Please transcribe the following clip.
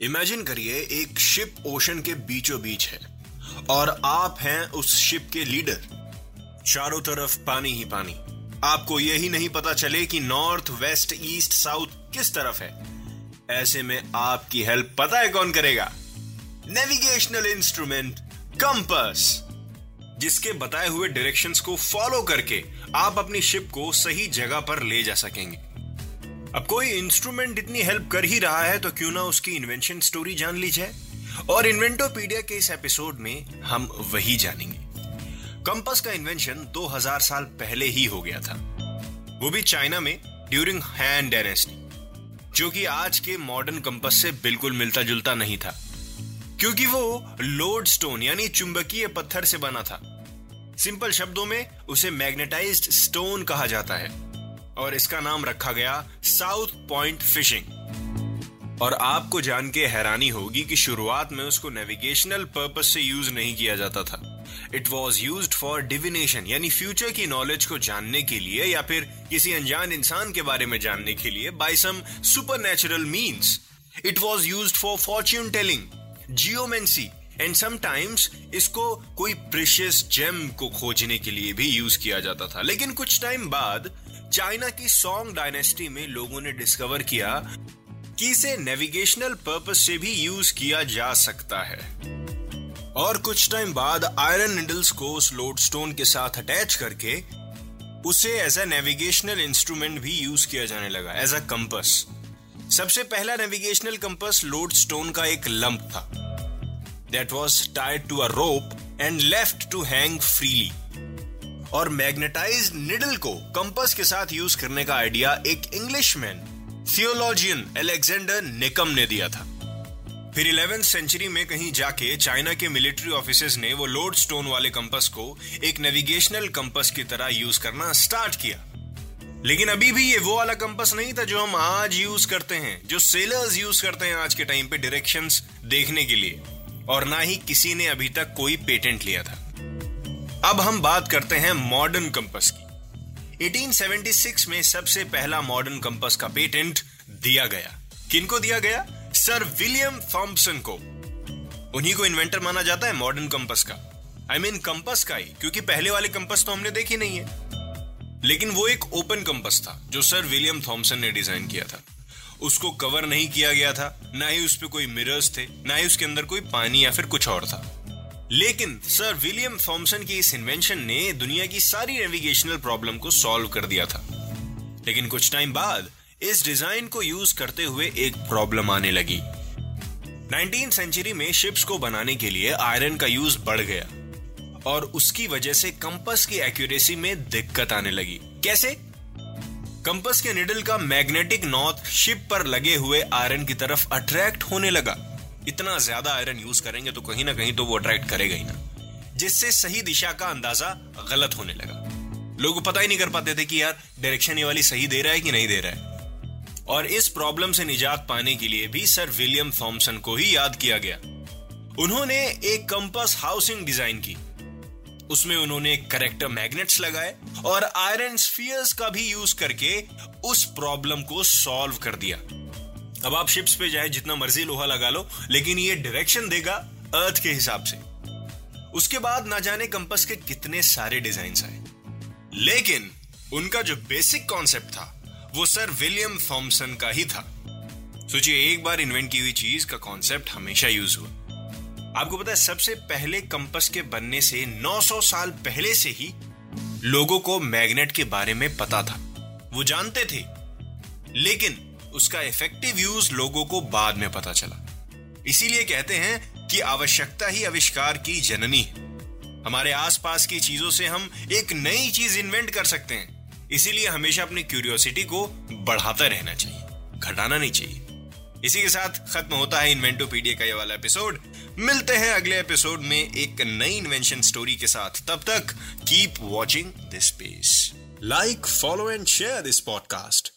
Imagine करिए एक ship ocean के बीचों बीच है, और आप हैं उस शिप के लीडर चारों तरफ़ पानी ही पानी। आपको यही नहीं पता चले कि नॉर्थ वेस्ट ईस्ट साउथ किस तरफ़ है। ऐसे में आपकी हेल्प पता है कौन करेगा? नेविगेशनल इंस्ट्रूमेंट कंपास जिसके बताए हुए डायरेक्शंस को फॉलो करके आप अपनी शिप को सही जगह पर ले जा सकेंगे। अब कोई इंस्ट्रूमेंट इतनी हेल्प कर ही रहा है तो क्यों ना उसकी इन्वेंशन स्टोरी जान ली जाए और इन्वेंटोपीडिया के इस एपिसोड में हम वही जानेंगे। कंपास का इन्वेंशन 2000 साल पहले ही हो गया था। वो भी चाइना में ड्यूरिंग हैन डायनेस्टी जो कि आज के मॉडर्न कंपास से बिल्कुल मिलता जुलता नहीं था। क्योंकि वो लोड स्टोन यानी चुंबकीय पत्थर से बना था। सिंपल शब्दों में उसे मैग्नेटाइज्ड स्टोन कहा जाता है और इसका नाम रखा गया साउथ पॉइंट फिशिंग। और आपको जान के हैरानी होगी कि शुरुआत में उसको नेविगेशनल पर्पस से यूज़ नहीं किया जाता था। It was use for divination यानी फ्यूचर की नॉलेज को जानने के लिए या फिर किसी अनजान इंसान के बारे में जानने के लिए by some supernatural means it was use for fortune telling geomancy and sometimes इसको कोई प्रेशियस जेम को खोजने के लिए भी यूज़ किया जाता था। लेकिन कुछ टाइम बाद चाइना की सॉन्ग डायनेस्टी में लोगों ने डिस्कवर किया कि इसे नेविगेशनल पर्पस से भी यूज़ किया जा सकता है। और कुछ टाइम बाद आयरन निडल्स को उस लोड स्टोन के साथ अटैच करके उसे एज अ नेविगेशनल इंस्ट्रूमेंट भी यूज़ किया जाने लगा एज अ कंपस सबसे पहला नेविगेशनल कंपस लोड स्टोन का एक लंप था। That was tied to a rope and left to hang freely और मैग्नेटाइज निडल को कंपास के साथ यूज़ करने का आइडिया एक इंग्लिशमैन थियोलॉजियन एलेक्सेंडर निकम ने दिया था। फिर इलेवेंथ सेंचुरी में कहीं जाके चाइना के मिलिट्री ऑफिसर्स ने वो लोड स्टोन वाले कंपास को एक नेविगेशनल कंपास की तरह यूज़ करना स्टार्ट किया। लेकिन अभी भी ये वो वाला कंपास नहीं था जो हम आज यूज़ करते हैं, जो सेलर्स यूज़ करते हैं आज के टाइम पे डायरेक्शंस देखने के लिए। और ना ही किसी ने अभी तक कोई पेटेंट लिया था। अब हम बात करते हैं मॉडर्न कंपास की। 1876 में सबसे पहला मॉडर्न कंपास का पेटेंट दिया गया। किनको दिया गया? सर विलियम थॉम्पसन को। उन्हीं को इन्वेंटर माना जाता है मॉडर्न कंपास का। आई मीन कंपास का ही, क्योंकि पहले वाले कंपास तो हमने देखी नहीं है। लेकिन वो एक ओपन कंपस था, जो सर विलियम थॉमसन ने डिज़ाइन किया था। उसको कवर नहीं किया गया था। ना ही उस पर कोई मिरर्स थे, ना ही उसके अंदर कोई पानी या फिर कुछ और था। लेकिन सर विलियम थॉमसन की इस इन्वेंशन ने दुनिया की सारी नेविगेशनल प्रॉब्लम को सॉल्व कर दिया था। लेकिन कुछ टाइम बाद इस डिज़ाइन को यूज़ करते हुए एक प्रॉब्लम आने लगी। नाइनटीन सेंचुरी में शिप्स को बनाने के लिए आयरन का यूज़ बढ़ गया। और उसकी वजह से कंपस की एक्यूरेसी में दिक्कत आने लगी। कैसे? कंपस के निडल का मैग्नेटिक नॉर्थ शिप पर लगे हुए आयरन की तरफ़ अट्रैक्ट होने लगा। इतना ज़्यादा आयरन यूज़ करेंगे तो कहीं ना कहीं तो वो अट्रैक्ट करेगा ही ना। जिससे सही दिशा का अंदाज़ा गलत होने लगा। लोग पता ही नहीं कर पाते थे कि यार, डायरेक्शन ये वाली सही दे रहा है कि नहीं दे रहा है। और इस प्रॉब्लम से निजात पाने के लिए भी सर विलियम थॉमसन को ही याद किया गया। उन्होंने एक कंपस हाउसिंग डिज़ाइन की। उसमें उन्होंने करेक्टर मैग्नेट्स लगाए और आयरन स्फीयर्स का भी यूज़ करके उस प्रॉब्लम को सॉल्व कर दिया। अब आप शिप्स पे जाए, जितना मर्ज़ी लोहा लगा लो, लेकिन ये डायरेक्शन देगा अर्थ के हिसाब से। उसके बाद ना जाने कंपस के कितने सारे डिज़ाइन आए। लेकिन उनका जो बेसिक कॉन्सेप्ट था, वो सर विलियम थॉमसन का ही था। सोचिए, एक बार इन्वेंट की हुई चीज़ का कॉन्सेप्ट हमेशा यूज़ हुआ। आपको पता है, सबसे पहले कंपस के बनने से 900 साल पहले से ही लोगों को मैग्नेट के बारे में पता था। वो जानते थे, लेकिन उसका इफ़ेक्टिव यूज़ लोगों को बाद में पता चला। इसीलिए कहते हैं कि आवश्यकता ही आविष्कार की जननी है। हमारे आसपास की चीज़ों से हम एक नई चीज़ इन्वेंट कर सकते हैं। इसीलिए हमेशा अपनी क्यूरियोसिटी को बढ़ाता रहना चाहिए, घटाना नहीं चाहिए। इसी के साथ खत्म होता है इन्वेंटोपीडिया का ये वाला एपिसोड मिलते हैं अगले एपिसोड में एक नई इन्वेंशन स्टोरी के साथ। तब तक keep watching this space like follow and share this podcast